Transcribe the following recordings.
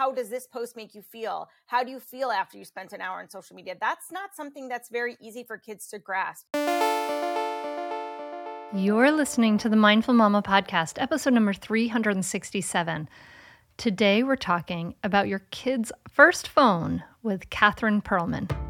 how does this post make you feel? How do you feel after you spent an hour on social media? That's not something that's very easy for kids to grasp. You're listening to the Mindful Mama podcast, episode number 367. Today, we're talking about your kid's first phone with Catherine Pearlman.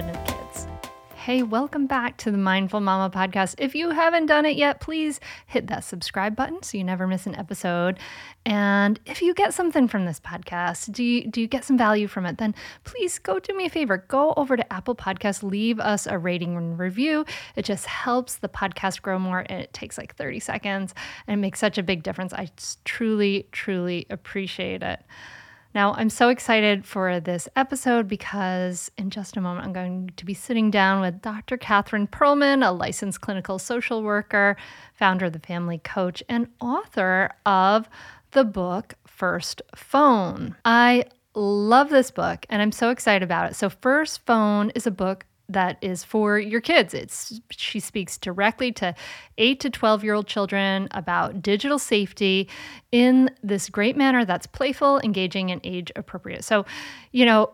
confident kids. Hey, welcome back to the Mindful Mama podcast. If you haven't done it yet, please hit that subscribe button so you never miss an episode. And if you get something from this podcast, do you, do you get some value from it? Then please go do me a favor. Go over to Apple Podcasts, leave us a rating and review. It just helps the podcast grow more. And it takes like 30 seconds and it makes such a big difference. I truly, truly appreciate it. Now, I'm so excited for this episode because in just a moment, I'm going to be sitting down with Dr. Catherine Pearlman, a licensed clinical social worker, founder of the Family Coach, and author of the book First Phone. I love this book and I'm so excited about it. So, First Phone is a book that is for your kids. It's she speaks directly to 8 to 12 year old children about digital safety in this great manner that's playful, engaging and age appropriate. So, you know,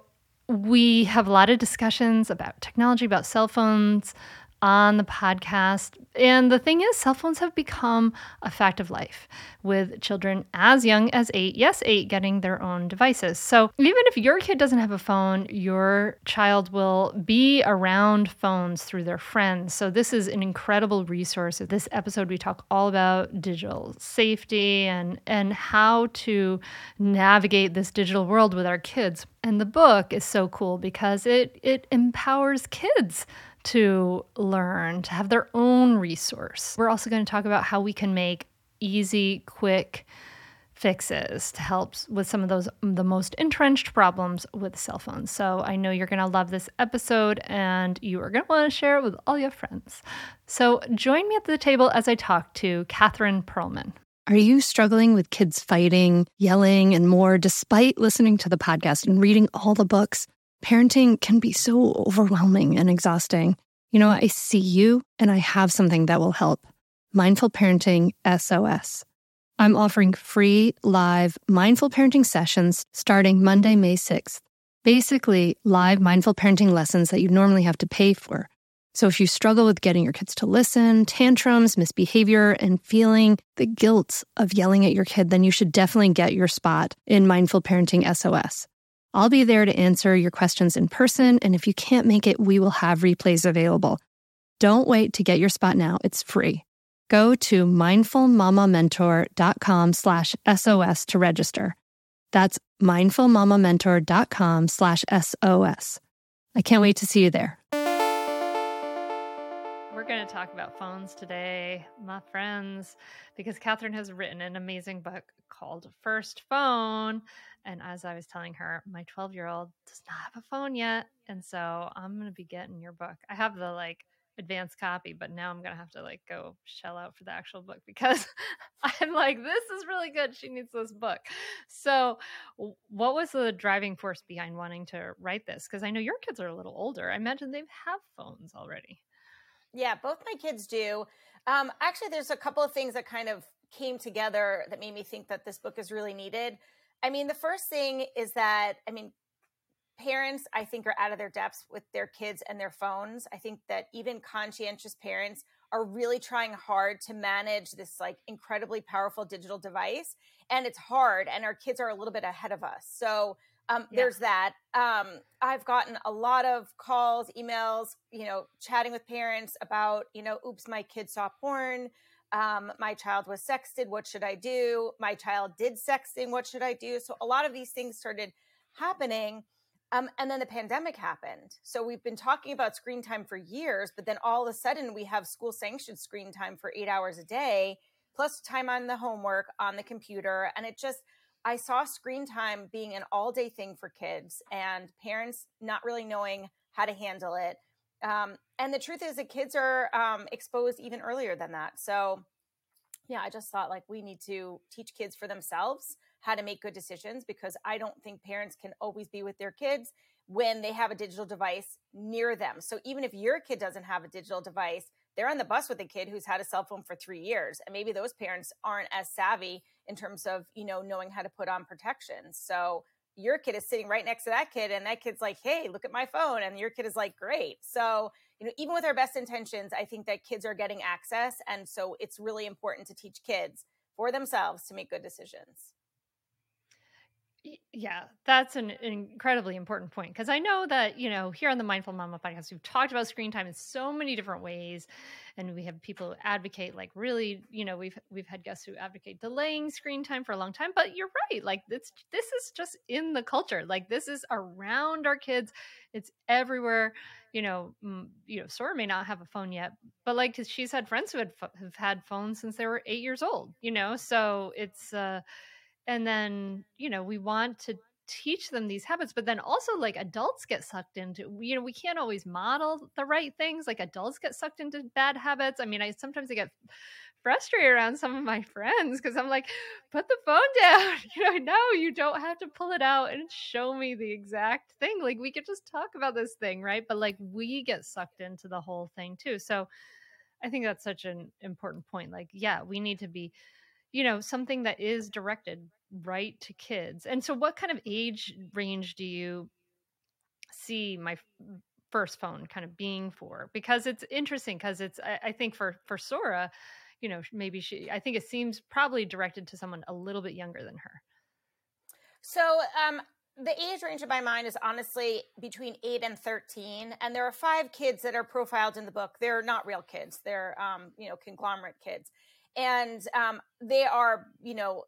we have a lot of discussions about technology, about cell phones, on the podcast. And the thing is, cell phones have become a fact of life with children as young as eight, yes, eight, getting their own devices. So even if your kid doesn't have a phone, your child will be around phones through their friends. So this is an incredible resource. This episode, we talk all about digital safety and, and how to navigate this digital world with our kids. And the book is so cool because it, it empowers kids to learn, to have their own resource. We're also going to talk about how we can make easy, quick fixes to help with some of those the most entrenched problems with cell phones. So I know you're going to love this episode and you are going to want to share it with all your friends. So join me at the table as I talk to Catherine Pearlman. Are you struggling with kids fighting, yelling, and more despite listening to the podcast and reading all the books? Parenting can be so overwhelming and exhausting. You know, I see you and I have something that will help. Mindful Parenting SOS. I'm offering free live mindful parenting sessions starting Monday, May 6th. Basically, live mindful parenting lessons that you normally have to pay for. So if you struggle with getting your kids to listen, tantrums, misbehavior, and feeling the guilt of yelling at your kid, then you should definitely get your spot in Mindful Parenting SOS. I'll be there to answer your questions in person, and if you can't make it, we will have replays available. Don't wait to get your spot now. It's free. Go to mindfulmamamentor.com slash SOS to register. That's mindfulmamamentor.com slash SOS. I can't wait to see you there. We're going to talk about phones today, my friends, because Catherine has written an amazing book called First Phone and as I was telling her, my 12 year old does not have a phone yet. And so I'm going to be getting your book. I have the like advanced copy, but now I'm going to have to like go shell out for the actual book because I'm like, this is really good. She needs this book. So, what was the driving force behind wanting to write this? Because I know your kids are a little older. I imagine they have phones already. Yeah, both my kids do. Um, actually, there's a couple of things that kind of came together that made me think that this book is really needed. I mean, the first thing is that, I mean, parents, I think, are out of their depths with their kids and their phones. I think that even conscientious parents are really trying hard to manage this like incredibly powerful digital device. And it's hard, and our kids are a little bit ahead of us. So, um, yeah. there's that. Um, I've gotten a lot of calls, emails, you know, chatting with parents about, you know, oops, my kid saw porn um, my child was sexted what should i do my child did sexting what should i do so a lot of these things started happening um, and then the pandemic happened so we've been talking about screen time for years but then all of a sudden we have school sanctioned screen time for eight hours a day plus time on the homework on the computer. And it just, I saw screen time being an all day thing for kids and parents not really knowing how to handle it. Um, and the truth is that kids are um, exposed even earlier than that. So, yeah, I just thought like we need to teach kids for themselves how to make good decisions because I don't think parents can always be with their kids when they have a digital device near them. So even if your kid doesn't have a digital device, they're on the bus with a kid who's had a cell phone for 3 years and maybe those parents aren't as savvy in terms of, you know, knowing how to put on protection. So your kid is sitting right next to that kid and that kid's like, "Hey, look at my phone." And your kid is like, "Great." So, you know, even with our best intentions, I think that kids are getting access and so it's really important to teach kids for themselves to make good decisions. Yeah, that's an incredibly important point because I know that, you know, here on the Mindful Mama podcast, we've talked about screen time in so many different ways. And we have people advocate like really, you know, we've we've had guests who advocate delaying screen time for a long time. But you're right, like this this is just in the culture. Like this is around our kids. It's everywhere. You know, you know, Sora may not have a phone yet, but like she's had friends who had have had phones since they were eight years old. You know, so it's uh and then you know we want to teach them these habits but then also like adults get sucked into you know we can't always model the right things like adults get sucked into bad habits. I mean i sometimes i get frustrated around some of my friends because i'm like put the phone down. You know no you don't have to pull it out and show me the exact thing. Like we could just talk about this thing right? But like we get sucked into the whole thing too. So i think that's such an important point like yeah we need to be you know something that is directed right to kids and so what kind of age range do you see my first phone kind of being for? Because it's interesting because it's I, I, think for for sora you know maybe she i think it seems probably directed to someone a little bit younger than her. So um the age range of my mind is honestly between 8 and 13 and there are five kids that are profiled in the book. They're not real kids. They're um, you know conglomerate kids and um, they are you know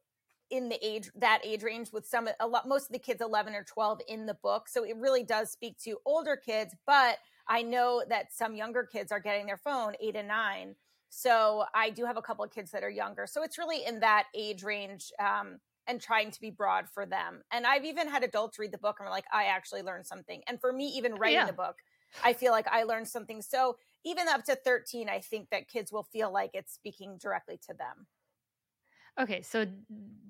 in the age that age range with some a lot most of the kids 11 or 12 in the book. So it really does speak to older kids but i know that some younger kids are getting their phone 8 and 9 so i do have a couple of kids that are younger. So it's really in that age range um, and trying to be broad for them. And i've even had adults read the book and we're like i actually learned something. And for me even writing yeah. the book i feel like i learned something. So even up to 13 i think that kids will feel like it's speaking directly to them Okay, so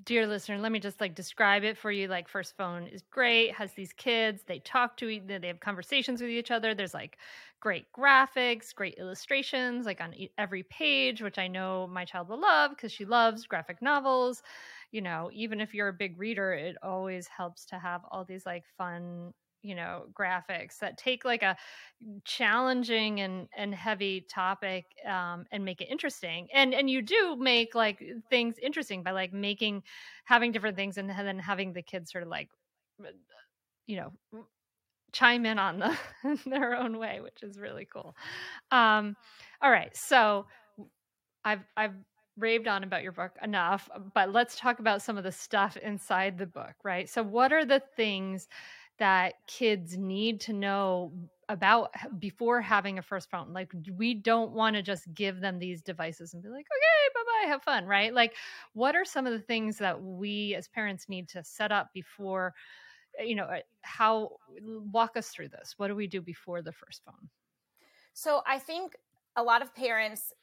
dear listener, let me just like describe it for you. Like, First Phone is great, has these kids, they talk to each other, they have conversations with each other. There's like great graphics, great illustrations, like on every page, which I know my child will love because she loves graphic novels. You know, even if you're a big reader, it always helps to have all these like fun you know graphics that take like a challenging and and heavy topic um and make it interesting and and you do make like things interesting by like making having different things and then having the kids sort of like you know chime in on the their own way which is really cool. Um all right so i've i've raved on about your book enough but let's talk about some of the stuff inside the book right? So what are the things that kids need to know about before having a first phone. Like we don't want to just give them these devices and be like, "Okay, bye-bye, have fun," right? Like what are some of the things that we as parents need to set up before eh, you know, eh, how walk us through this. What do we do before the first phone? So I think a lot of parents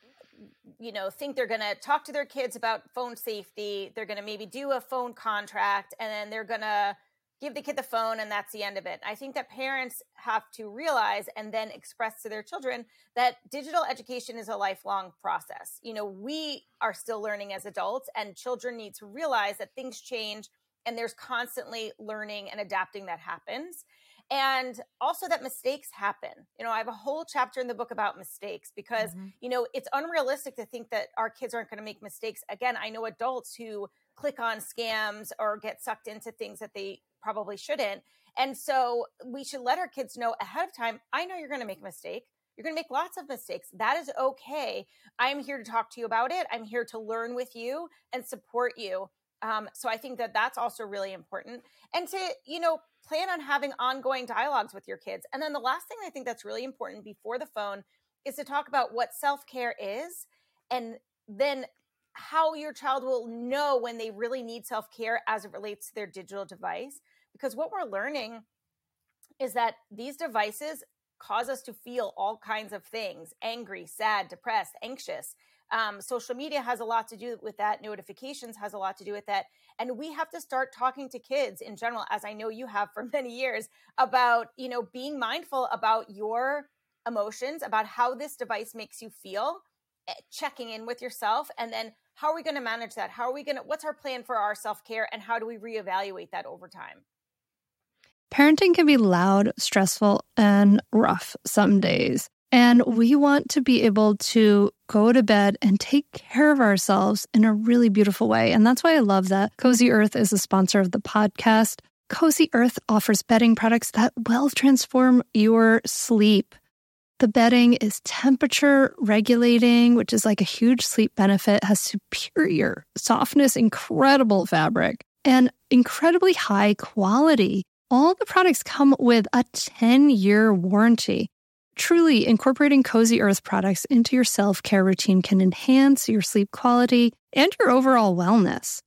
you know think they're going to talk to their kids about phone safety they're going to maybe do a phone contract and then they're going to give the kid the phone and that's the end of it. I think that parents have to realize and then express to their children that digital education is a lifelong process. You know, we are still learning as adults and children need to realize that things change and there's constantly learning and adapting that happens. And also that mistakes happen. You know, I have a whole chapter in the book about mistakes because, mm-hmm. you know, it's unrealistic to think that our kids aren't going to make mistakes. Again, I know adults who click on scams or get sucked into things that they probably shouldn't. And so we should let our kids know ahead of time I know you're going to make a mistake. You're going to make lots of mistakes. That is okay. I'm here to talk to you about it. I'm here to learn with you and support you. Um, so I think that that's also really important. And to, you know, plan on having ongoing dialogues with your kids. And then the last thing I think that's really important before the phone is to talk about what self care is and then how your child will know when they really need self care as it relates to their digital device. Because what we're learning is that these devices cause us to feel all kinds of things angry, sad, depressed, anxious. Um, social media has a lot to do with that. Notifications has a lot to do with that. And we have to start talking to kids in general, as I know you have for many years, about, you know, being mindful about your emotions, about how this device makes you feel, eh, checking in with yourself, and then how are we going to manage that? How are we going to, what's our plan for our self care, and how do we reevaluate that over time? Parenting can be loud, stressful, and rough some days. And we want to be able to go to bed and take care of ourselves in a really beautiful way. And that's why I love that Cozy Earth is a sponsor of the podcast. Cozy Earth offers bedding products that will transform your sleep. The bedding is temperature regulating, which is like a huge sleep benefit, has superior softness, incredible fabric, and incredibly high quality. All the products come with a 10 year warranty. Truly, incorporating Cozy Earth products into your self care routine can enhance your sleep quality and your overall wellness.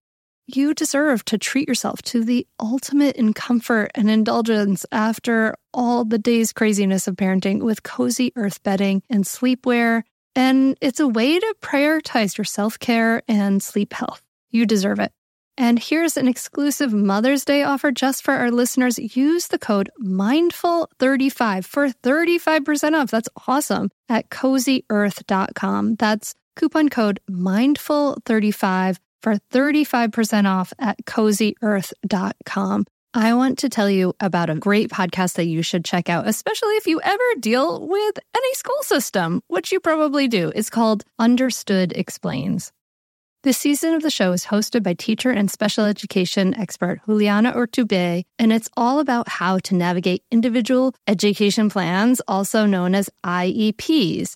You deserve to treat yourself to the ultimate in comfort and indulgence after all the day's craziness of parenting with Cozy Earth bedding and sleepwear. And it's a way to prioritize your self care and sleep health. You deserve it. And here's an exclusive Mother's Day offer just for our listeners. Use the code MINDFUL35 for 35% off. That's awesome at cozyearth.com. That's coupon code MINDFUL35 for 35% off at cozyearth.com. I want to tell you about a great podcast that you should check out, especially if you ever deal with any school system, which you probably do. It's called Understood Explains. This season of the show is hosted by teacher and special education expert Juliana Urtubey, and it's all about how to navigate individual education plans, also known as IEPs.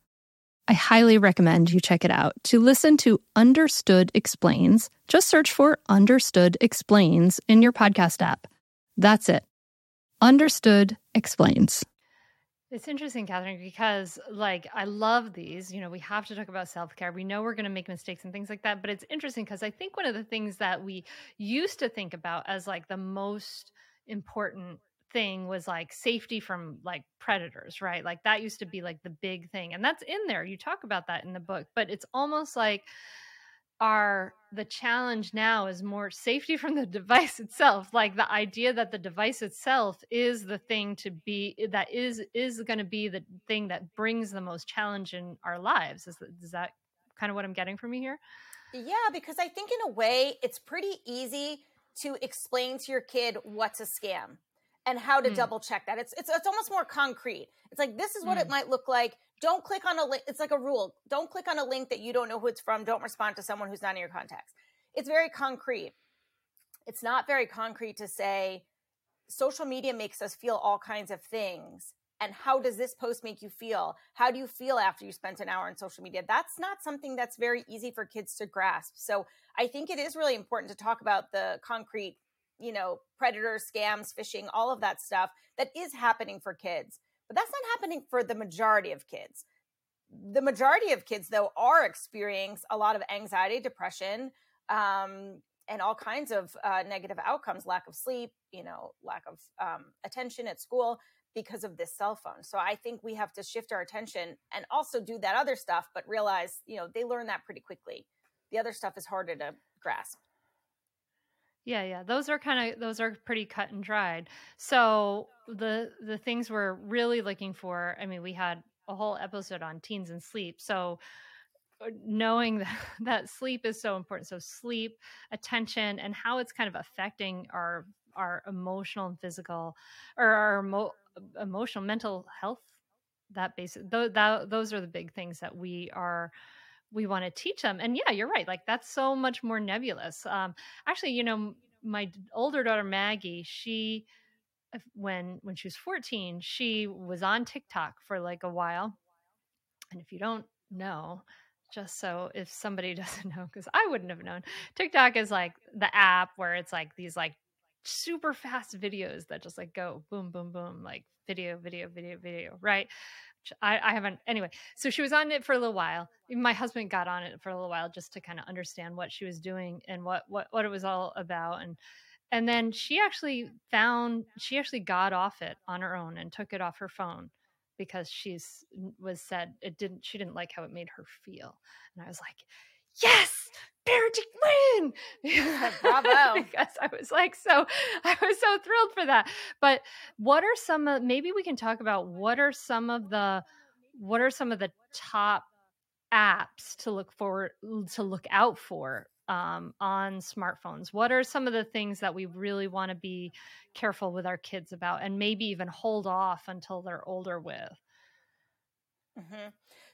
I highly recommend you check it out. To listen to Understood Explains, just search for Understood Explains in your podcast app. That's it. Understood Explains. It's interesting, Catherine, because like I love these. You know, we have to talk about self care. We know we're going to make mistakes and things like that. But it's interesting because I think one of the things that we used to think about as like the most important thing was like safety from like predators, right? Like that used to be like the big thing. And that's in there. You talk about that in the book, but it's almost like our the challenge now is more safety from the device itself like the idea that the device itself is the thing to be that is is going to be the thing that brings the most challenge in our lives is is that kind of what i'm getting from you here yeah because i think in a way it's pretty easy to explain to your kid what's a scam and how to mm. double check that. It's, it's it's almost more concrete. It's like this is what mm. it might look like. Don't click on a link. It's like a rule. Don't click on a link that you don't know who it's from. Don't respond to someone who's not in your contacts. It's very concrete. It's not very concrete to say social media makes us feel all kinds of things. And how does this post make you feel? How do you feel after you spent an hour on social media? That's not something that's very easy for kids to grasp. So I think it is really important to talk about the concrete you know, predators, scams, phishing, all of that stuff that is happening for kids. But that's not happening for the majority of kids. The majority of kids, though, are experiencing a lot of anxiety, depression, um, and all kinds of uh, negative outcomes lack of sleep, you know, lack of um, attention at school because of this cell phone. So I think we have to shift our attention and also do that other stuff, but realize, you know, they learn that pretty quickly. The other stuff is harder to grasp. Yeah, yeah. Those are kind of those are pretty cut and dried. So the the things we're really looking for, I mean, we had a whole episode on teens and sleep. So uh, knowing that, that sleep is so important. So sleep, attention and how it's kind of affecting our our emotional and physical or our emo- emotional mental health that basic th- that, those are the big things that we are we want to teach them and yeah you're right like that's so much more nebulous um actually you know my older daughter maggie she when when she was 14 she was on tiktok for like a while and if you don't know just so if somebody doesn't know because i wouldn't have known tiktok is like the app where it's like these like super fast videos that just like go boom boom boom like video video video video right I, I haven't anyway so she was on it for a little while my husband got on it for a little while just to kind of understand what she was doing and what what what it was all about and and then she actually found she actually got off it on her own and took it off her phone because she's was said it didn't she didn't like how it made her feel and i was like yes parenting win! Bravo. Because i was like so i was so thrilled for that. But what are some of maybe we can talk about what are some of the what are some of the top apps to look forward to look out for um, on smartphones? What are some of the things that we really want to be careful with our kids about and maybe even hold off until they're older with? Mm-hmm.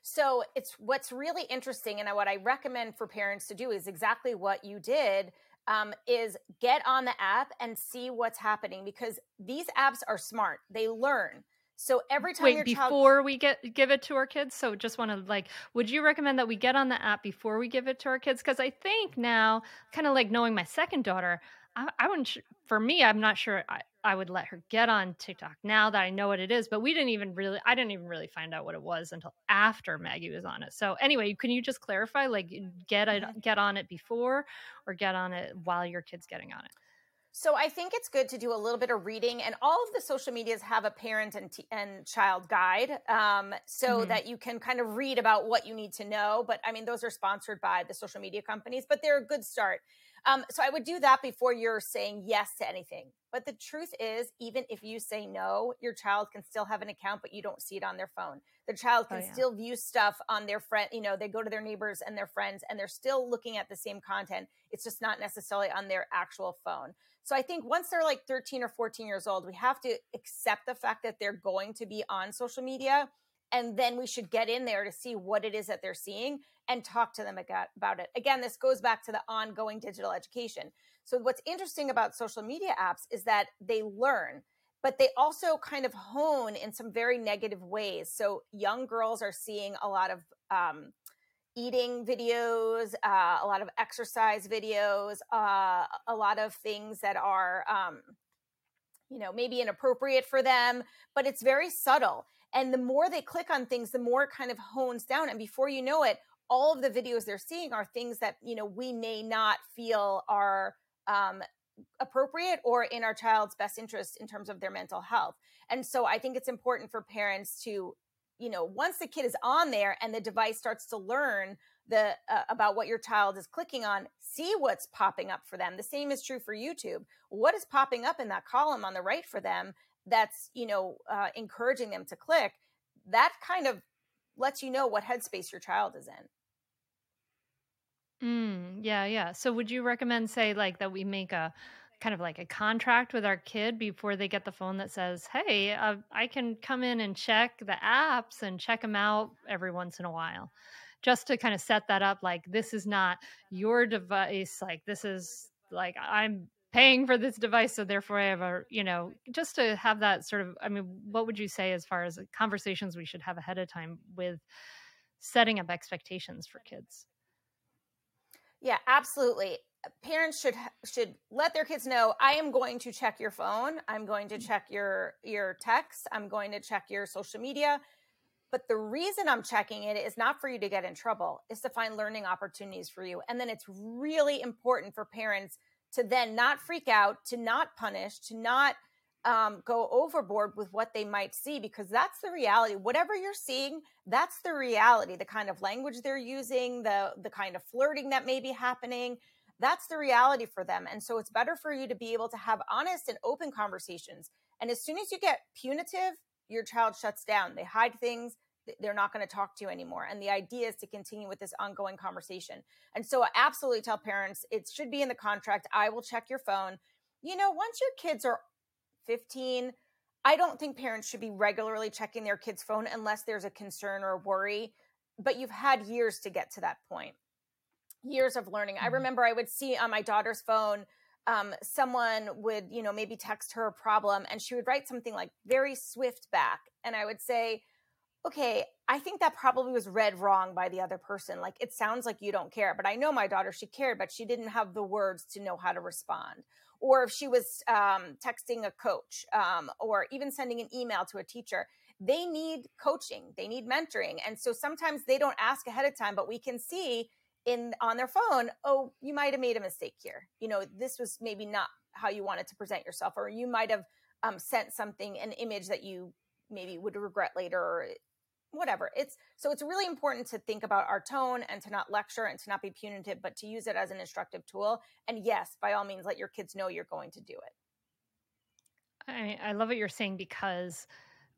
So it's what's really interesting, and what I recommend for parents to do is exactly what you did. Um, is get on the app and see what's happening because these apps are smart. They learn. So every time Wait, before we get give it to our kids, so just want to like, would you recommend that we get on the app before we give it to our kids? Because I think now, kind of like knowing my second daughter, I, I wouldn't. For me, I'm not sure I, I would let her get on TikTok now that I know what it is. But we didn't even really. I didn't even really find out what it was until after Maggie was on it. So anyway, can you just clarify? Like, get it, mm-hmm. get on it before, or get on it while your kid's getting on it. So I think it's good to do a little bit of reading, and all of the social medias have a parent and t- and child guide, um, so mm-hmm. that you can kind of read about what you need to know. But I mean, those are sponsored by the social media companies, but they're a good start. Um, so I would do that before you're saying yes to anything. But the truth is, even if you say no, your child can still have an account, but you don't see it on their phone. The child can oh, yeah. still view stuff on their friend. You know, they go to their neighbors and their friends, and they're still looking at the same content. It's just not necessarily on their actual phone. So I think once they're like 13 or 14 years old, we have to accept the fact that they're going to be on social media and then we should get in there to see what it is that they're seeing and talk to them about it. Again, this goes back to the ongoing digital education. So, what's interesting about social media apps is that they learn, but they also kind of hone in some very negative ways. So, young girls are seeing a lot of um, eating videos, uh, a lot of exercise videos, uh, a lot of things that are, um, you know, maybe inappropriate for them, but it's very subtle. And the more they click on things, the more it kind of hones down. And before you know it, all of the videos they're seeing are things that, you know, we may not feel are um, appropriate or in our child's best interest in terms of their mental health. And so I think it's important for parents to, you know, once the kid is on there and the device starts to learn the uh, about what your child is clicking on, see what's popping up for them. The same is true for YouTube. What is popping up in that column on the right for them that's you know uh, encouraging them to click that kind of lets you know what headspace your child is in. Mm, yeah yeah. So would you recommend say like that we make a kind of like a contract with our kid before they get the phone that says hey uh, i can come in and check the apps and check them out every once in a while. Just to kind of set that up like this is not your device like this is like i'm paying for this device so therefore i have a you know just to have that sort of i mean what would you say as far as conversations we should have ahead of time with setting up expectations for kids? Yeah absolutely. Uh, parents should should let their kids know i am going to check your phone i'm going to mm. check your your texts i'm going to check your social media. But the reason i'm checking it is not for you to get in trouble it's to find learning opportunities for you and then it's really important for parents to then not freak out, to not punish, to not um, go overboard with what they might see, because that's the reality. Whatever you're seeing, that's the reality. The kind of language they're using, the the kind of flirting that may be happening, that's the reality for them. And so it's better for you to be able to have honest and open conversations. And as soon as you get punitive, your child shuts down. They hide things they're not going to talk to you anymore. And the idea is to continue with this ongoing conversation. And so, I absolutely tell parents it should be in the contract. I will check your phone. you know, once your kids are 15, I don't think parents should be regularly checking their kids' phone unless there's a concern or worry. But you've had years to get to that point, years of learning. Mm-hmm. I remember I would see on my daughter's phone, um, someone would, you know, maybe text her a problem and she would write something like very swift back. And I would say, okay, I think that probably was read wrong by the other person. Like it sounds like you don't care, but I know my daughter, she cared, but she didn't have the words to know how to respond or if she was um, texting a coach um, or even sending an email to a teacher they need coaching they need mentoring and so sometimes they don't ask ahead of time but we can see in on their phone oh you might have made a mistake here you know this was maybe not how you wanted to present yourself or you might have um, sent something an image that you maybe would regret later or whatever it's so it's really important to think about our tone and to not lecture and to not be punitive but to use it as an instructive tool and yes by all means let your kids know you're going to do it. I, I love what you're saying because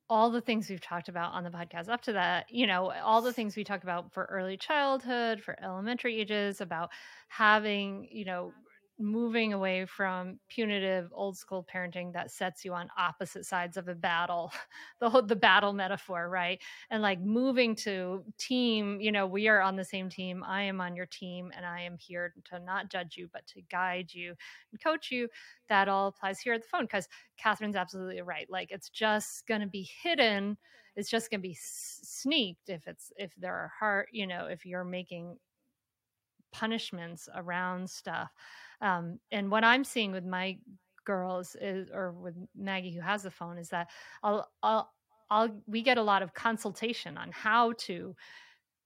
all the things we've talked about on the podcast up to that you know all the things we talk about for early childhood for elementary ages about having you know moving away from punitive old school parenting that sets you on opposite sides of a battle the whole the battle metaphor right? And like moving to team you know we are on the same team. I am on your team and i am here to not judge you but to guide you and coach you. That all applies here at the phone because catherine's absolutely right. Like it's just going to be hidden. It's just going to be sneaked if it's if there are hard you know if you're making punishments around stuff um, and what I'm seeing with my girls is, or with Maggie who has the phone, is that I'll, I'll, I'll, we get a lot of consultation on how to,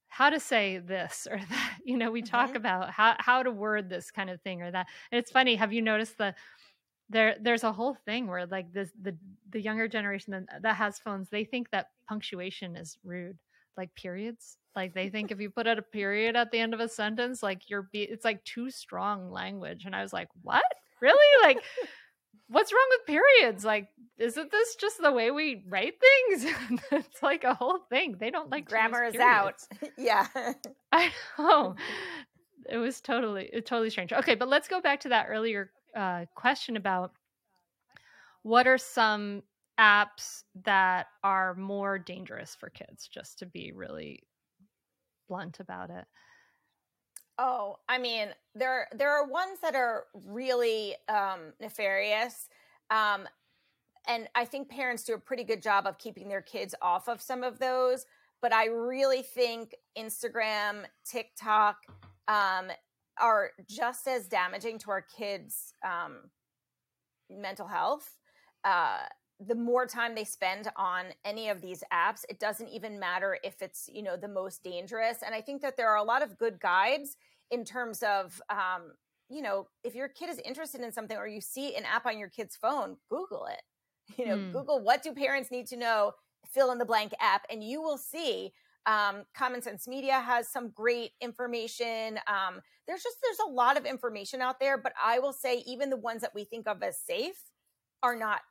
how to say this or that. You know, we mm-hmm. talk about how how to word this kind of thing or that. And it's funny. Have you noticed the there there's a whole thing where like this the the younger generation that, that has phones they think that punctuation is rude like periods like they think if you put out a period at the end of a sentence, like you're be- it's like too strong language. And I was like, what? Really? Like what's wrong with periods? Like, isn't this just the way we write things? it's like a whole thing. They don't like grammar is out. yeah. I know. It was totally totally strange. Okay, but let's go back to that earlier uh, question about what are some apps that are more dangerous for kids just to be really blunt about it? Oh, I mean, there there are ones that are really um, nefarious, um, and I think parents do a pretty good job of keeping their kids off of some of those. But I really think Instagram, TikTok um, are just as damaging to our kids' um, mental health. Uh, the more time they spend on any of these apps it doesn't even matter if it's you know the most dangerous. And i think that there are a lot of good guides in terms of um, you know if your kid is interested in something or you see an app on your kid's phone google it. You know mm. google what do parents need to know? Fill in the blank app and you will see um, common sense media has some great information. Um, there's just there's a lot of information out there but i will say even the ones that we think of as safe are not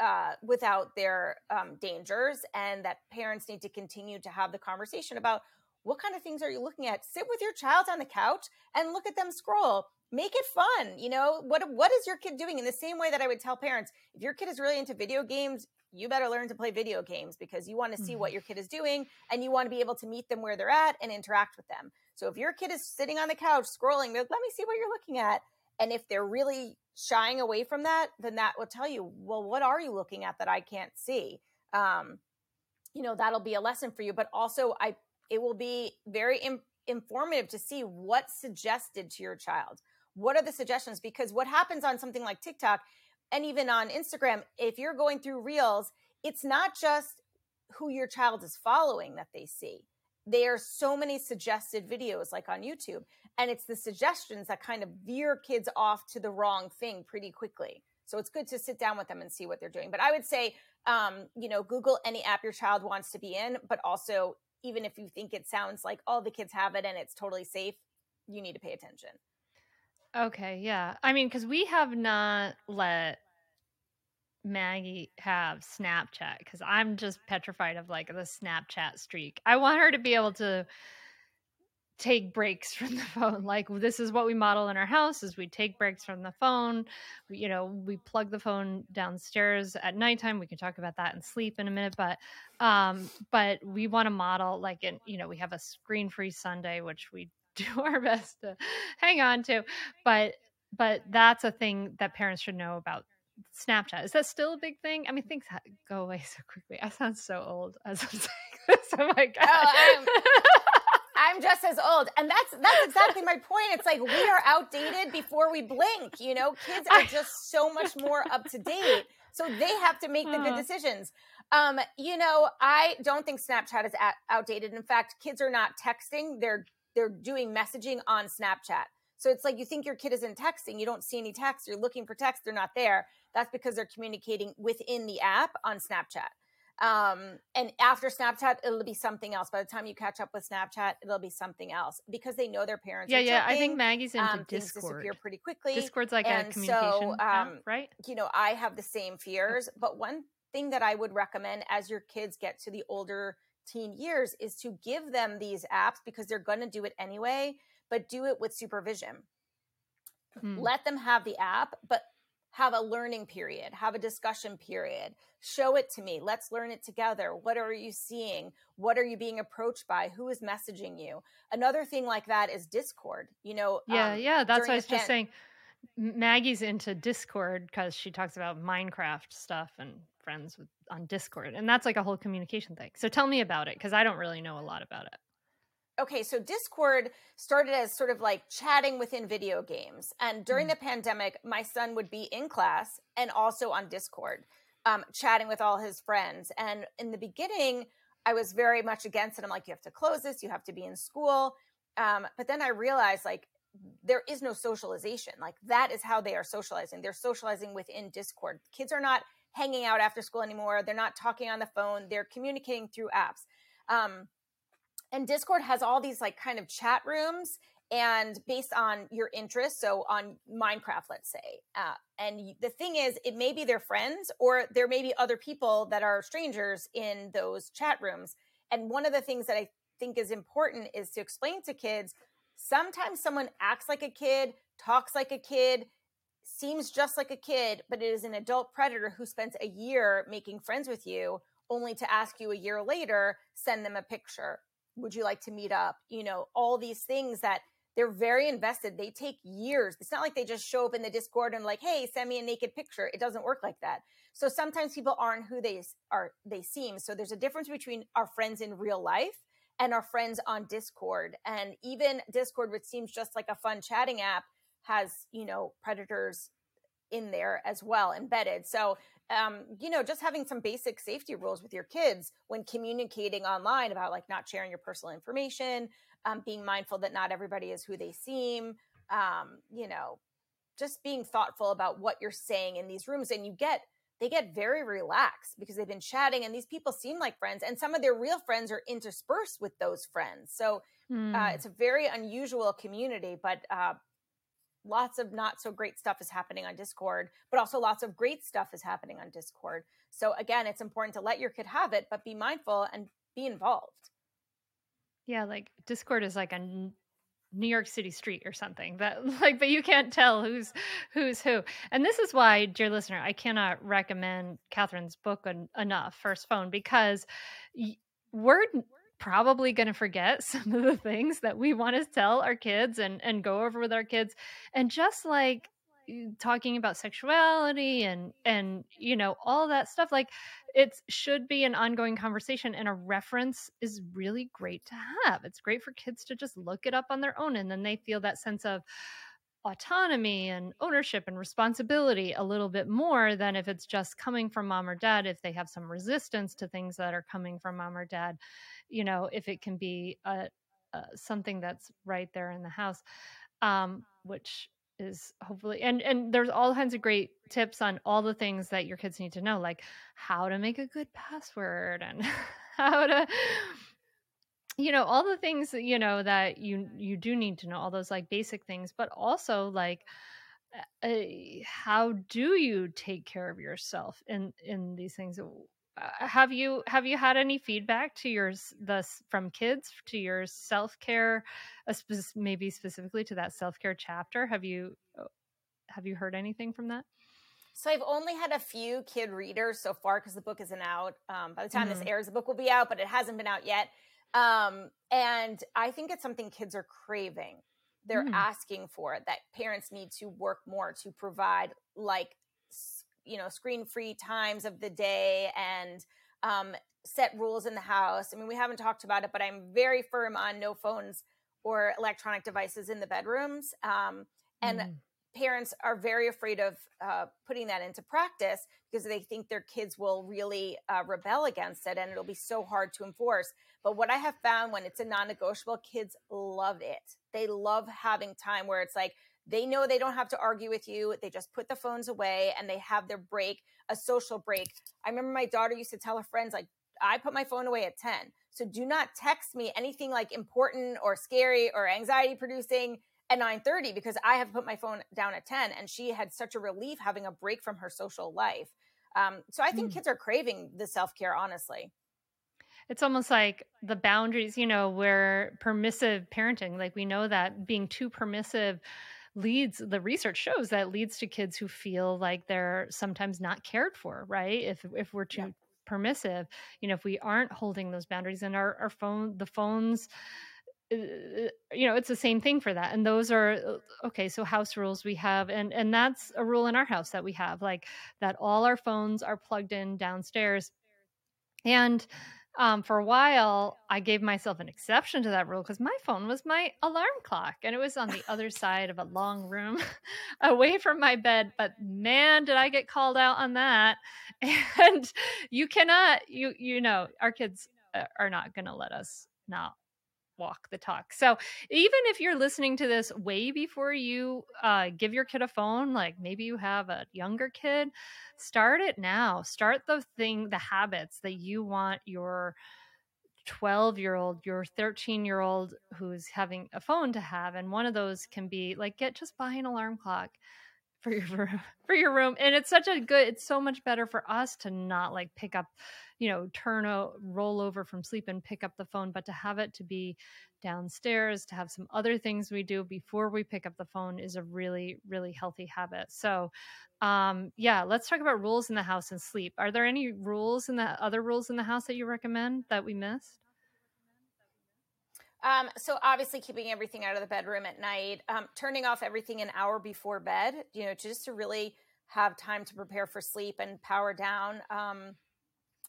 uh, without their um, dangers, and that parents need to continue to have the conversation about what kind of things are you looking at. Sit with your child on the couch and look at them scroll. Make it fun. You know what? What is your kid doing? In the same way that I would tell parents, if your kid is really into video games, you better learn to play video games because you want to see mm-hmm. what your kid is doing and you want to be able to meet them where they're at and interact with them. So if your kid is sitting on the couch scrolling, let me see what you're looking at. And if they're really shying away from that, then that will tell you, well, what are you looking at that I can't see? Um, you know, that'll be a lesson for you. But also, I it will be very Im- informative to see what's suggested to your child. What are the suggestions? Because what happens on something like TikTok and even on Instagram, if you're going through reels, it's not just who your child is following that they see. There are so many suggested videos like on YouTube and it's the suggestions that kind of veer kids off to the wrong thing pretty quickly. So it's good to sit down with them and see what they're doing. But i would say um, you know google any app your child wants to be in but also even if you think it sounds like all the kids have it and it's totally safe you need to pay attention. Okay yeah. I mean because we have not let Maggie have Snapchat because I'm just petrified of like the Snapchat streak. I want her to be able to take breaks from the phone like this is what we model in our house is we take breaks from the phone we, you know we plug the phone downstairs at nighttime we can talk about that and sleep in a minute but um but we want to model like in you know we have a screen free sunday which we do our best to hang on to but but that's a thing that parents should know about Snapchat. Is that still a big thing? I mean, things go away so quickly. I sound so old as I'm saying this. Oh my god. Oh, I'm, just as old. And that's that's exactly my point. It's like we are outdated before we blink, you know? Kids are just so much more up to date. So they have to make the good decisions. Um, you know, I don't think Snapchat is at, outdated. In fact, kids are not texting, they're they're doing messaging on Snapchat. So it's like you think your kid isn't texting, you don't see any text, you're looking for text, they're not there. That's because they're communicating within the app on Snapchat. Um, and after Snapchat, it'll be something else. By the time you catch up with Snapchat, it'll be something else because they know their parents. Yeah, yeah. Checking. I think Maggie's into um, Discord. disappear pretty quickly. Discord's like and a communication so, um, app, right? You know, I have the same fears, but one thing that I would recommend as your kids get to the older teen years is to give them these apps because they're going to do it anyway, but do it with supervision. Hmm. Let them have the app, but have a learning period, have a discussion period. Show it to me. Let's learn it together. What are you seeing? What are you being approached by? Who is messaging you? Another thing like that is Discord. You know, yeah, um, yeah, that's what I was just saying. Maggie's into Discord because she talks about Minecraft stuff and friends with on Discord, and that's like a whole communication thing. So tell me about it because I don't really know a lot about it okay, so Discord started as sort of like chatting within video games. And during mm. the pandemic, my son would be in class and also on Discord, um, chatting with all his friends. And in the beginning, I was very much against it. I'm like, you have to close this, you have to be in school. Um, but then I realized like there is no socialization. Like that is how they are socializing. They're socializing within Discord. Kids are not hanging out after school anymore. They're not talking on the phone. They're communicating through apps. Um, and discord has all these like kind of chat rooms and based on your interest so on minecraft let's say uh, and the thing is it may be their friends or there may be other people that are strangers in those chat rooms and one of the things that i think is important is to explain to kids sometimes someone acts like a kid talks like a kid seems just like a kid but it is an adult predator who spends a year making friends with you only to ask you a year later send them a picture would you like to meet up? You know all these things that they're very invested. They take years. It's not like they just show up in the discord and like hey send me a naked picture. It doesn't work like that. So sometimes people aren't who they are they seem. So there's a difference between our friends in real life and our friends on discord. And even discord which seems just like a fun chatting app has you know predators in there as well embedded. So um, you know, just having some basic safety rules with your kids when communicating online about like not sharing your personal information, um, being mindful that not everybody is who they seem, um, you know, just being thoughtful about what you're saying in these rooms. And you get, they get very relaxed because they've been chatting and these people seem like friends and some of their real friends are interspersed with those friends. So mm. uh, hmm. it's a very unusual community, but uh, lots of not so great stuff is happening on Discord, but also lots of great stuff is happening on Discord. So again, it's important to let your kid have it, but be mindful and be involved. Yeah, like Discord is like a New York City street or something. But like, but you can't tell who's who's who. And this is why, dear listener, I cannot recommend Catherine's book en- enough, First Phone, because y- we're probably going to forget some of the things that we want to tell our kids and and go over with our kids. And just like talking about sexuality and and you know all that stuff like it should be an ongoing conversation and a reference is really great to have. It's great for kids to just look it up on their own and then they feel that sense of autonomy and ownership and responsibility a little bit more than if it's just coming from mom or dad if they have some resistance to things that are coming from mom or dad you know if it can be a, a something that's right there in the house um, which is hopefully and and there's all kinds of great tips on all the things that your kids need to know like how to make a good password and how to you know all the things that you know that you you do need to know all those like basic things but also like uh, how do you take care of yourself in in these things uh, have you have you had any feedback to yours thus from kids to your self-care uh, maybe specifically to that self-care chapter have you uh, have you heard anything from that so I've only had a few kid readers so far because the book isn't out. Um, by the time Mhm. this airs, the book will be out, but it hasn't been out yet. Um, and I think it's something kids are craving. They're Mm. asking for it. That parents need to work more to provide, like, you know, screen-free times of the day and um, set rules in the house. I mean, we haven't talked about it, but I'm very firm on no phones or electronic devices in the bedrooms. Um, and Mm. Parents are very afraid of uh, putting that into practice because they think their kids will really uh, rebel against it and it'll be so hard to enforce. But what I have found when it's a non negotiable, kids love it. They love having time where it's like they know they don't have to argue with you. They just put the phones away and they have their break, a social break. I remember my daughter used to tell her friends, like, I put my phone away at 10. So do not text me anything like important or scary or anxiety producing at 9:30 because I have put my phone down at 10 and she had such a relief having a break from her social life. Um, so I think Mm. kids are craving the self-care honestly. it's almost like the boundaries you know where permissive parenting like we know that being too permissive leads the research shows that leads to kids who feel like they're sometimes not cared for right if if we're too Yeah. permissive you know if we aren't holding those boundaries and our, our phone the phones you know it's the same thing for that and those are uh, okay so house rules we have and and that's a rule in our house that we have like that all our phones are plugged in downstairs and um, for a while, I gave myself an exception to that rule because my phone was my alarm clock and it was on the other side of a long room away from my bed. But man, did I get called out on that. And you cannot, you, you know, our kids uh, are not going to let us not walk the talk. So even if you're listening to this way before you uh, give your kid a phone, like maybe you have a younger kid, start it now. Start the thing, the habits that you want your 12 year old, your 13 year old who's having a phone to have. And one of those can be like, get just buy an alarm clock for your room for your room and it's such a good it's so much better for us to not like pick up you know turn a roll over from sleep and pick up the phone but to have it to be downstairs to have some other things we do before we pick up the phone is a really really healthy habit. So um yeah let's talk about rules in the house and sleep. Are there any rules in the other rules in the house that you recommend that we missed Um, so obviously keeping everything out of the bedroom at night, um, turning off everything an hour before bed, you know, just to really have time to prepare for sleep and power down. Um,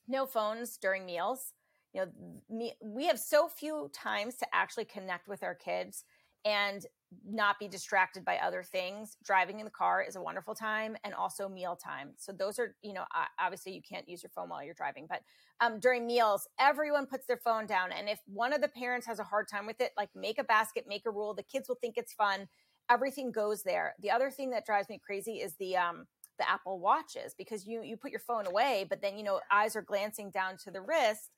no phones during meals. You know, me, we have so few times to actually connect with our kids and not be distracted by other things. Driving in the car is a wonderful time and also meal time. So those are, you know, obviously you can't use your phone while you're driving, but um, during meals, everyone puts their phone down. And if one of the parents has a hard time with it, like make a basket, make a rule. The kids will think it's fun. Everything goes there. The other thing that drives me crazy is the um, the Apple watches because you you put your phone away, but then you know eyes are glancing down to the wrist,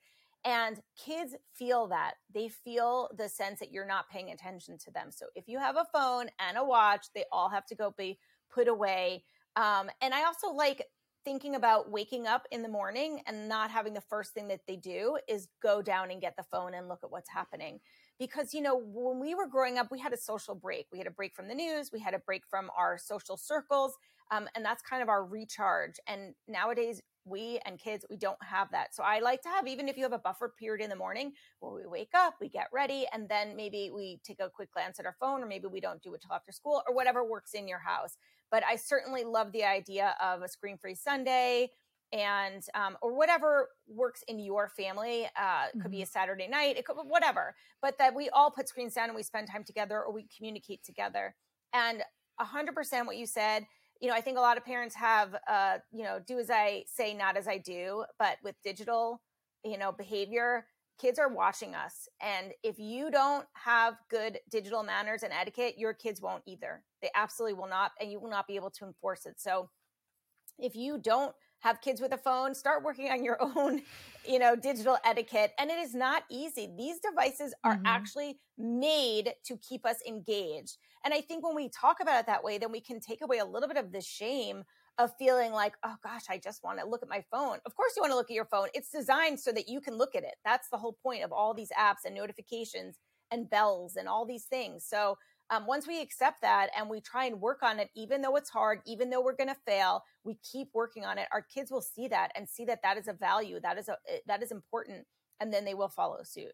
and kids feel that they feel the sense that you're not paying attention to them. So if you have a phone and a watch, they all have to go be put away. Um, and I also like thinking about waking up in the morning and not having the first thing that they do is go down and get the phone and look at what's happening. Because, you know, when we were growing up, we had a social break. We had a break from the news, we had a break from our social circles. Um, and that's kind of our recharge. And nowadays, we and kids, we don't have that. So I like to have, even if you have a buffer period in the morning where we wake up, we get ready, and then maybe we take a quick glance at our phone, or maybe we don't do it till after school, or whatever works in your house. But I certainly love the idea of a screen free Sunday and um, or whatever works in your family. Uh, it could be a Saturday night, it could be whatever, but that we all put screens down and we spend time together or we communicate together. And 100% what you said, you know, I think a lot of parents have, uh, you know, do as I say, not as I do. But with digital, you know, behavior, kids are watching us. And if you don't have good digital manners and etiquette, your kids won't either. They absolutely will not. And you will not be able to enforce it. So if you don't have kids with a phone, start working on your own, you know, digital etiquette. And it is not easy. These devices are Mhm. actually made to keep us engaged. And I think when we talk about it that way, then we can take away a little bit of the shame of feeling like, oh gosh, I just want to look at my phone. Of course, you want to look at your phone. It's designed so that you can look at it. That's the whole point of all these apps and notifications and bells and all these things. So, um, once we accept that and we try and work on it, even though it's hard, even though we're going to fail, we keep working on it. Our kids will see that and see that that is a value, that is a eh, that is important, and then they will follow suit.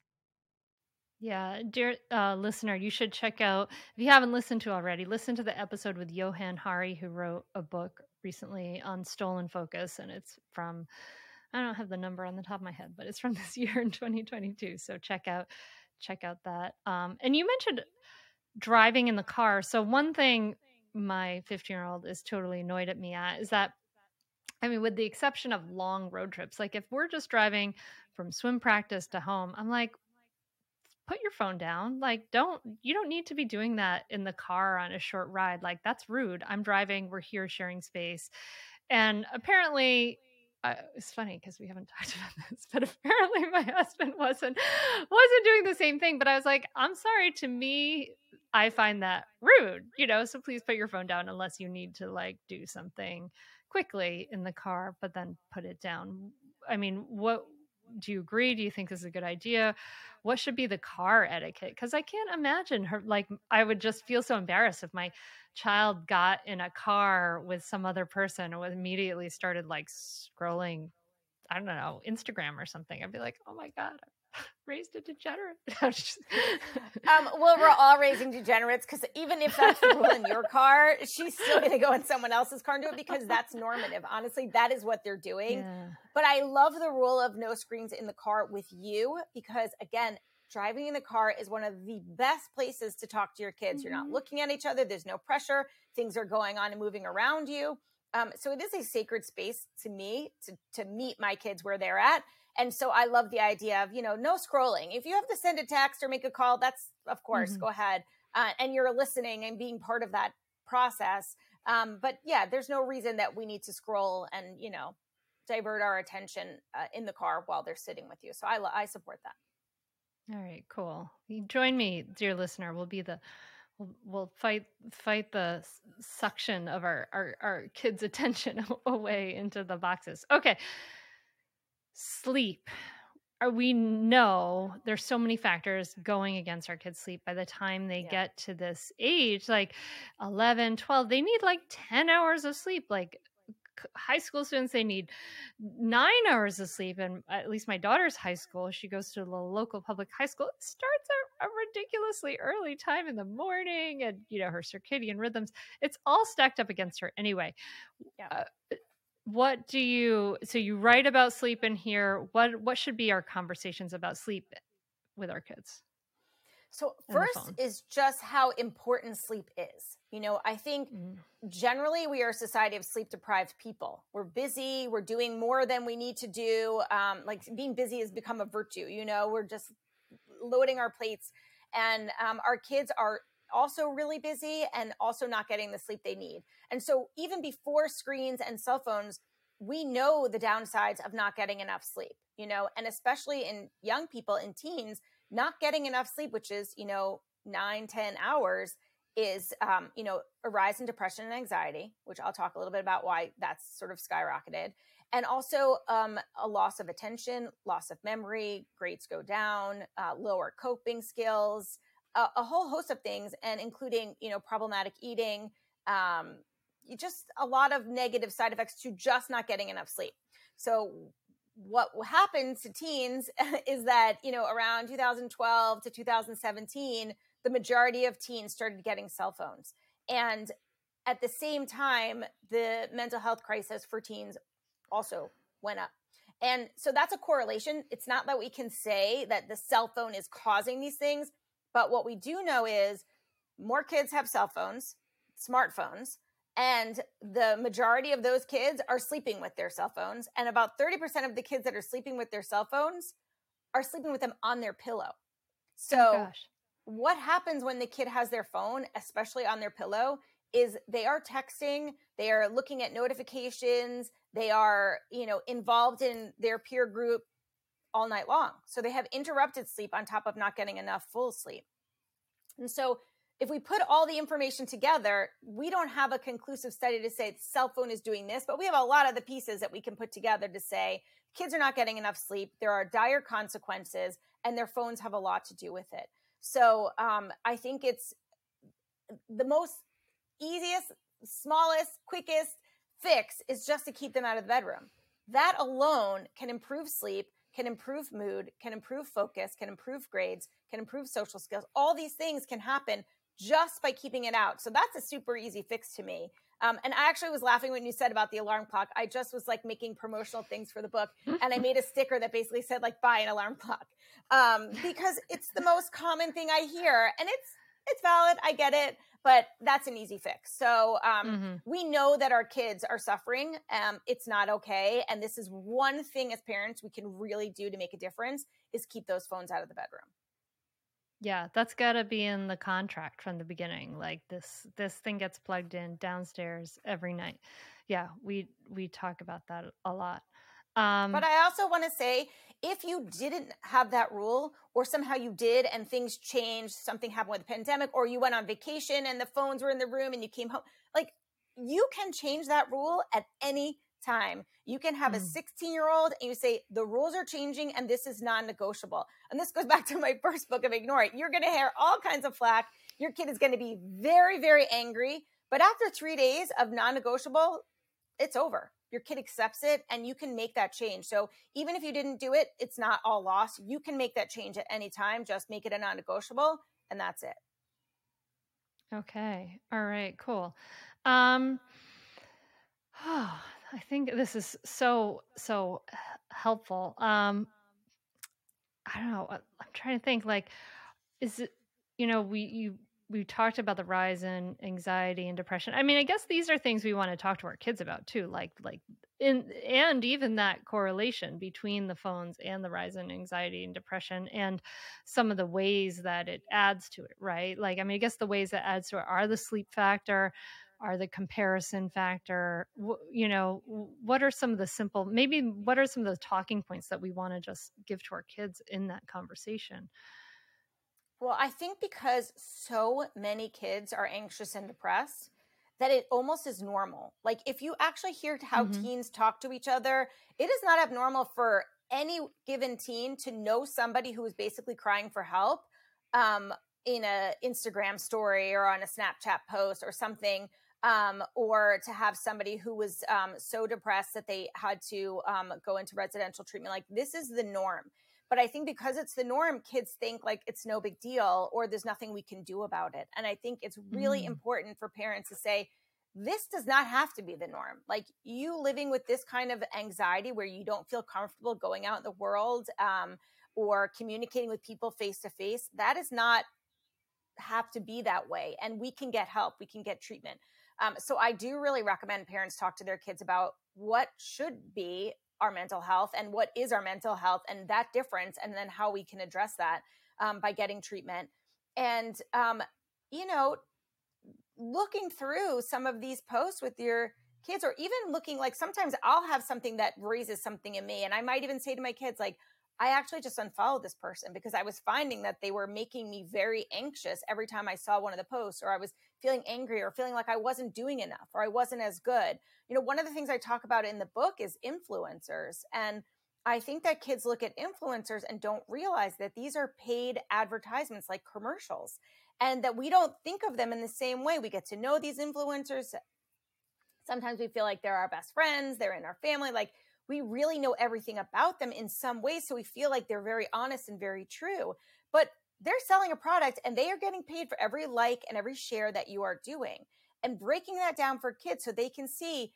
Yeah, dear uh, listener, you should check out, if you haven't listened to already, listen to the episode with Johann Hari, who wrote a book recently on stolen focus. And it's from, I don't have the number on the top of my head, but it's from this year in 2022. So check out, check out that. Um, and you mentioned driving in the car. So one thing my 15 year old is totally annoyed at me at is that I mean, with the exception of long road trips, like if we're just driving from swim practice to home, I'm like, put your phone down. Like, don't, you don't need to be doing that in the car on a short ride. Like, that's rude. I'm driving, we're here sharing space. And apparently, uh, it's funny because we haven't talked about this, but apparently my husband wasn't wasn't doing the same thing. But I was like, I'm sorry. To me, I find that rude. You know, so please put your phone down unless you need to like do something quickly in the car, but then put it down. I mean, what do you agree? Do you think this is a good idea? What should be the car etiquette? Because I can't imagine her like I would just feel so embarrassed if my child got in a car with some other person and immediately started like scrolling, I don't know, Instagram or something. I'd be like, oh my God, raised a degenerate. um, well, we're all raising degenerates because even if that's the rule in your car, she's still going to go in someone else's car and do it because that's normative. Honestly, that is what they're doing. Yeah. But I love the rule of no screens in the car with you because, again, driving in the car is one of the best places to talk to your kids. Mm-hmm. You're not mm-hmm. looking at each other, there's no pressure, things are going on and moving around you. Um, so it is a sacred space to me to, to meet my kids where they're at. And so I love the idea of, you know, no scrolling. If you have to send a text or make a call, that's, of course, mm-hmm. go ahead. Uh, and you're listening and being part of that process. Um, but yeah, there's no reason that we need to scroll and, you know, divert our attention uh, in the car while they're sitting with you. So I, I support that. All right, cool. You join me, dear listener. We'll be the we'll, we'll fight fight the suction of our, our our kids' attention away into the boxes. Okay sleep we know there's so many factors going against our kids sleep by the time they yeah. get to this age like 11 12 they need like 10 hours of sleep like high school students they need nine hours of sleep and at least my daughter's high school she goes to the local public high school it starts at a ridiculously early time in the morning and you know her circadian rhythms it's all stacked up against her anyway yeah. uh, what do you so you write about sleep in here what what should be our conversations about sleep with our kids? So first is just how important sleep is you know i think mm. generally we are a society of sleep deprived people. We're busy we're doing more than we need to do um, like being busy has become a virtue you know we're just loading our plates. And um, our kids are also really busy and also not getting the sleep they need. And so even before screens and cell phones, we know the downsides of not getting enough sleep, you know, and especially in young people, in teens, not getting enough sleep, which is, you know, nine, ten hours is, um, you know, a rise in depression and anxiety, which I'll talk a little bit about why that's sort of skyrocketed. And also um, a loss of attention, loss of memory, grades go down, uh, lower coping skills, a, a, whole host of things, and including you know problematic eating, um, just a lot of negative side effects to just not getting enough sleep. So what happens to teens is that you know around 2012 to 2017 the majority of teens started getting cell phones. And at the same time the mental health crisis for teens also went up. And so that's a correlation. It's not that we can say that the cell phone is causing these things but what we do know is more kids have cell phones, smartphones, and the majority of those kids are sleeping with their cell phones. And about 30% of the kids that are sleeping with their cell phones are sleeping with them on their pillow. Oh so, oh what happens when the kid has their phone, especially on their pillow, is they are texting, they are looking at notifications, they are, you know, involved in their peer group all night long. So they have interrupted sleep on top of not getting enough full sleep. And so if we put all the information together, we don't have a conclusive study to say cell phone is doing this, but we have a lot of the pieces that we can put together to say kids are not getting enough sleep. There are dire consequences, and their phones have a lot to do with it. So um, I think it's the most easiest, smallest, quickest fix is just to keep them out of the bedroom. That alone can improve sleep can improve mood, can improve focus, can improve grades, can improve social skills. All these things can happen just by keeping it out. So that's a super easy fix to me. Um, and I actually was laughing when you said about the alarm clock. I just was like making promotional things for the book, and I made a sticker that basically said like "buy an alarm clock" um, because it's the most common thing I hear, and it's it's valid. I get it but that's an easy fix. So um, mm-hmm. we know that our kids are suffering. Um, it's not okay, and this is one thing as parents we can really do to make a difference is keep those phones out of the bedroom. Yeah, that's got to be in the contract from the beginning. Like this this thing gets plugged in downstairs every night. Yeah, we we talk about that a lot. Um, but I also want to say if you didn't have that rule, or somehow you did and things changed, something happened with the pandemic, or you went on vacation and the phones were in the room and you came home, like you can change that rule at any time. You can have mm. a 16 year old and you say, the rules are changing and this is non negotiable. And this goes back to my first book of Ignore It. You're going to hear all kinds of flack. Your kid is going to be very, very angry. But after three days of non negotiable, it's over your kid accepts it and you can make that change. So even if you didn't do it, it's not all lost. You can make that change at any time. Just make it a non negotiable and that's it. Okay. All right. Cool. Um, oh, I think this is so, so helpful. Um, I don't know. I'm trying to think like, is it, you know, we, you, we talked about the rise in anxiety and depression. I mean, I guess these are things we want to talk to our kids about too, like like in and even that correlation between the phones and the rise in anxiety and depression and some of the ways that it adds to it, right? Like I mean, I guess the ways that adds to it are the sleep factor, are the comparison factor, you know, what are some of the simple maybe what are some of the talking points that we want to just give to our kids in that conversation? Well, I think because so many kids are anxious and depressed, that it almost is normal. Like if you actually hear how mm-hmm. teens talk to each other, it is not abnormal for any given teen to know somebody who is basically crying for help um, in a Instagram story or on a Snapchat post or something, um, or to have somebody who was um, so depressed that they had to um, go into residential treatment. Like this is the norm. But I think because it's the norm, kids think like it's no big deal or there's nothing we can do about it. And I think it's really mm. important for parents to say, this does not have to be the norm. Like you living with this kind of anxiety where you don't feel comfortable going out in the world um, or communicating with people face to face, that is not have to be that way. And we can get help, we can get treatment. Um, so I do really recommend parents talk to their kids about what should be our mental health and what is our mental health and that difference, and then how we can address that um, by getting treatment. And, um, you know, looking through some of these posts with your kids or even looking like sometimes I'll have something that raises something in me and I might even say to my kids like I actually just unfollowed this person because I was finding that they were making me very anxious every time I saw one of the posts or I was feeling angry or feeling like I wasn't doing enough or I wasn't as good. You know, one of the things I talk about in the book is influencers and I think that kids look at influencers and don't realize that these are paid advertisements like commercials and that we don't think of them in the same way. We get to know these influencers. Sometimes we feel like they're our best friends, they're in our family. Like we really know everything about them in some ways. So we feel like they're very honest and very true. But they're selling a product and they are getting paid for every like and every share that you are doing. And breaking that down for kids so they can see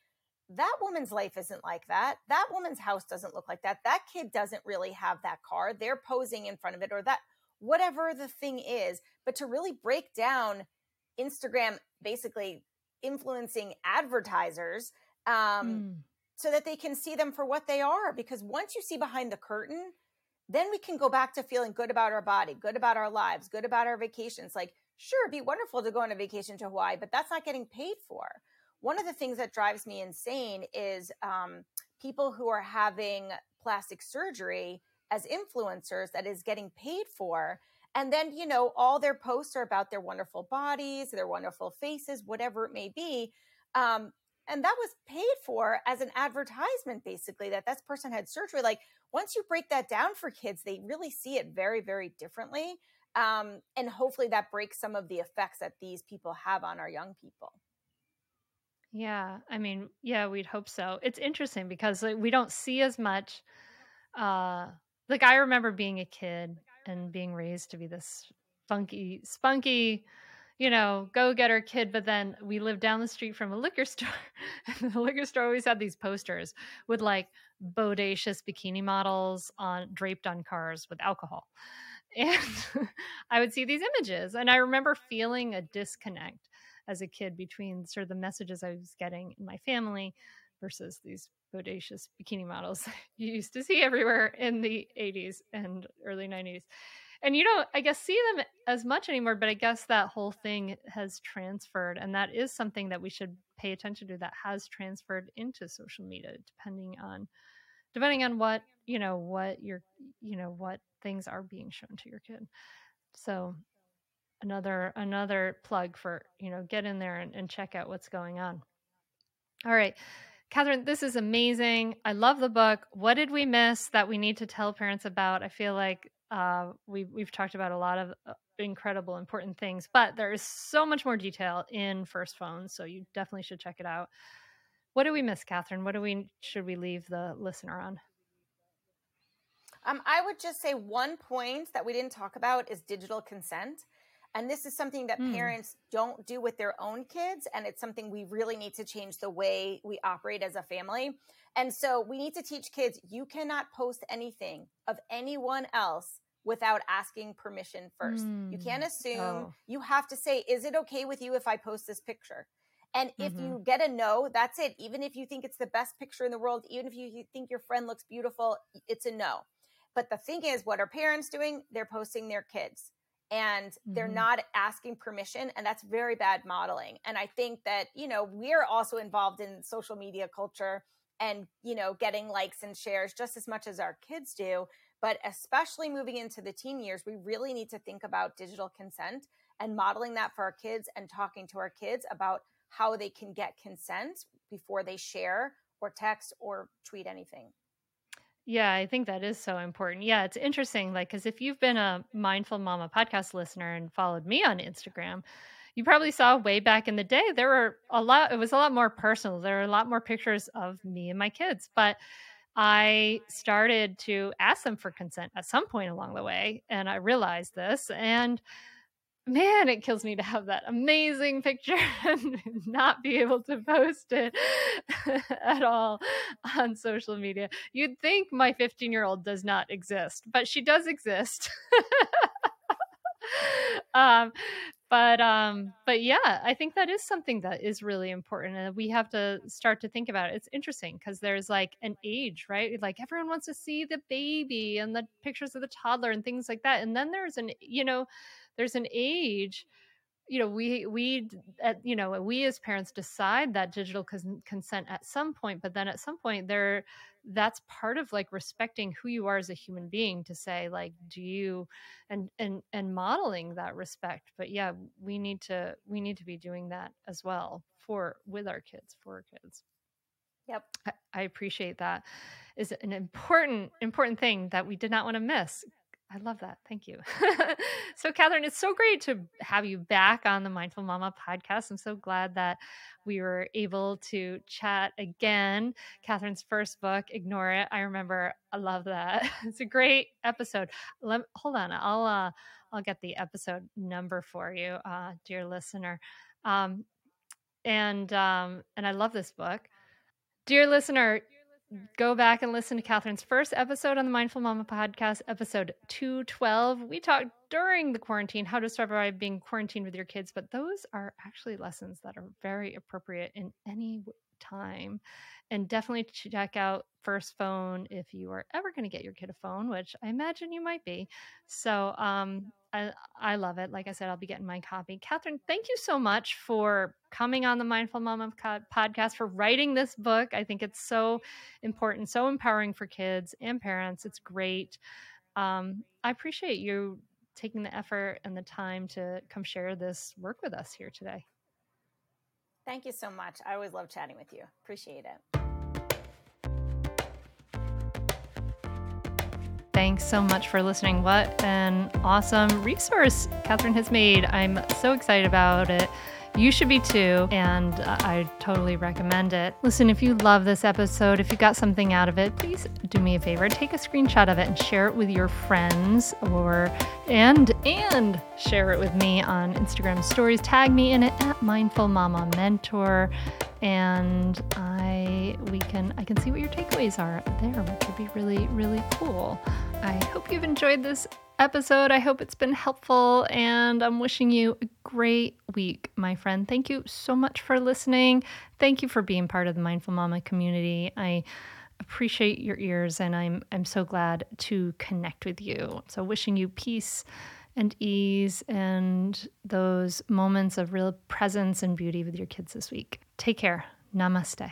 that woman's life isn't like that. That woman's house doesn't look like that. That kid doesn't really have that car. They're posing in front of it, or that whatever the thing is, but to really break down Instagram basically influencing advertisers um, mm. so that they can see them for what they are. Because once you see behind the curtain, then we can go back to feeling good about our body, good about our lives, good about our vacations. Like, sure, it'd be wonderful to go on a vacation to Hawaii, but that's not getting paid for. One of the things that drives me insane is um, people who are having plastic surgery as influencers that is getting paid for. And then, you know, all their posts are about their wonderful bodies, their wonderful faces, whatever it may be. Um, and that was paid for as an advertisement, basically, that this person had surgery. Like, once you break that down for kids, they really see it very, very differently. Um, and hopefully that breaks some of the effects that these people have on our young people. Yeah, I mean, yeah, we'd hope so. It's interesting because like, we don't see as much uh like I remember being a kid and being raised to be this funky, spunky, you know, go getter kid. But then we lived down the street from a liquor store, and the liquor store always had these posters with like bodacious bikini models on draped on cars with alcohol. And I would see these images, and I remember feeling a disconnect as a kid between sort of the messages I was getting in my family versus these bodacious bikini models you used to see everywhere in the 80s and early 90s. And you don't, I guess, see them as much anymore, but I guess that whole thing has transferred. And that is something that we should pay attention to that has transferred into social media, depending on depending on what you know what your you know what things are being shown to your kid so another another plug for you know get in there and, and check out what's going on all right Catherine, this is amazing. I love the book. What did we miss that we need to tell parents about? I feel like uh, we, we've talked about a lot of uh, incredible, important things, but there is so much more detail in First Phone, so you definitely should check it out. What do we miss, Catherine? What do we should we leave the listener on? Um, I would just say one point that we didn't talk about is digital consent. And this is something that mm. parents don't do with their own kids. And it's something we really need to change the way we operate as a family. And so we need to teach kids you cannot post anything of anyone else without asking permission first. Mm. You can't hmm. assume. Oh. You have to say, is it okay with you if I post this picture? And if mm-hmm. you get a no, that's it. Even if you think it's the best picture in the world, even if you think your friend looks beautiful, it's a no. But the thing is, what are parents doing? They're posting their kids and they're mm-hmm. not asking permission and that's very bad modeling and i think that you know we're also involved in social media culture and you know getting likes and shares just as much as our kids do but especially moving into the teen years we really need to think about digital consent and modeling that for our kids and talking to our kids about how they can get consent before they share or text or tweet anything yeah, I think that is so important. Yeah, it's interesting. Like, because if you've been a Mindful Mama podcast listener and followed me on Instagram, you probably saw way back in the day, there were a lot, it was a lot more personal. There were a lot more pictures of me and my kids. But I started to ask them for consent at some point along the way. And I realized this. And man, it kills me to have that amazing picture and not be able to post it at all on social media. You'd think my 15 year old does not exist, but she does exist. um, but um, but yeah, I think that is something that is really important, and we have to start to think about it. It's interesting because there's like an age, right? Like everyone wants to see the baby and the pictures of the toddler and things like that, and then there's an you know there's an age you know we we at, you know we as parents decide that digital cons- consent at some point but then at some point there that's part of like respecting who you are as a human being to say like do you and and and modeling that respect but yeah we need to we need to be doing that as well for with our kids for our kids. Yep. I, I appreciate that. Is an important important thing that we did not want to miss I love that. Thank you. so, Catherine, it's so great to have you back on the Mindful Mama podcast. I'm so glad that we were able to chat again. Catherine's first book, Ignore It. I remember. I love that. It's a great episode. Let, hold on. I'll uh, I'll get the episode number for you, uh, dear listener. Um, and um, and I love this book. Dear listener, go back and listen to Catherine's first episode on the Mindful Mama podcast, episode 212. We talked during the quarantine how to survive being quarantined with your kids, but those are actually lessons that are very appropriate in any time. And definitely check out First Phone if you are ever going to get your kid a phone, which I imagine you might be. So, um, I, I love it. Like I said, I'll be getting my copy. Catherine, thank you so much for coming on the Mindful Mama podcast, for writing this book. I think it's so important, so empowering for kids and parents. It's great. Um, I appreciate you taking the effort and the time to come share this work with us here today. Thank you so much. I always love chatting with you. Appreciate it. Thanks so much for listening. What an awesome resource Catherine has made. I'm so excited about it. You should be too, and uh, I totally recommend it. Listen, if you love this episode, if you got something out of it, please do me a favor, take a screenshot of it and share it with your friends or and and share it with me on Instagram stories. Tag me in it at Mindful Mama Mentor and I we can I can see what your takeaways are there, which would be really really cool. I hope you've enjoyed this episode. I hope it's been helpful, and I'm wishing you a great week, my friend. Thank you so much for listening. Thank you for being part of the Mindful Mama community. I appreciate your ears, and I'm I'm so glad to connect with you. So, wishing you peace and ease and those moments of real presence and beauty with your kids this week. Take care. Namaste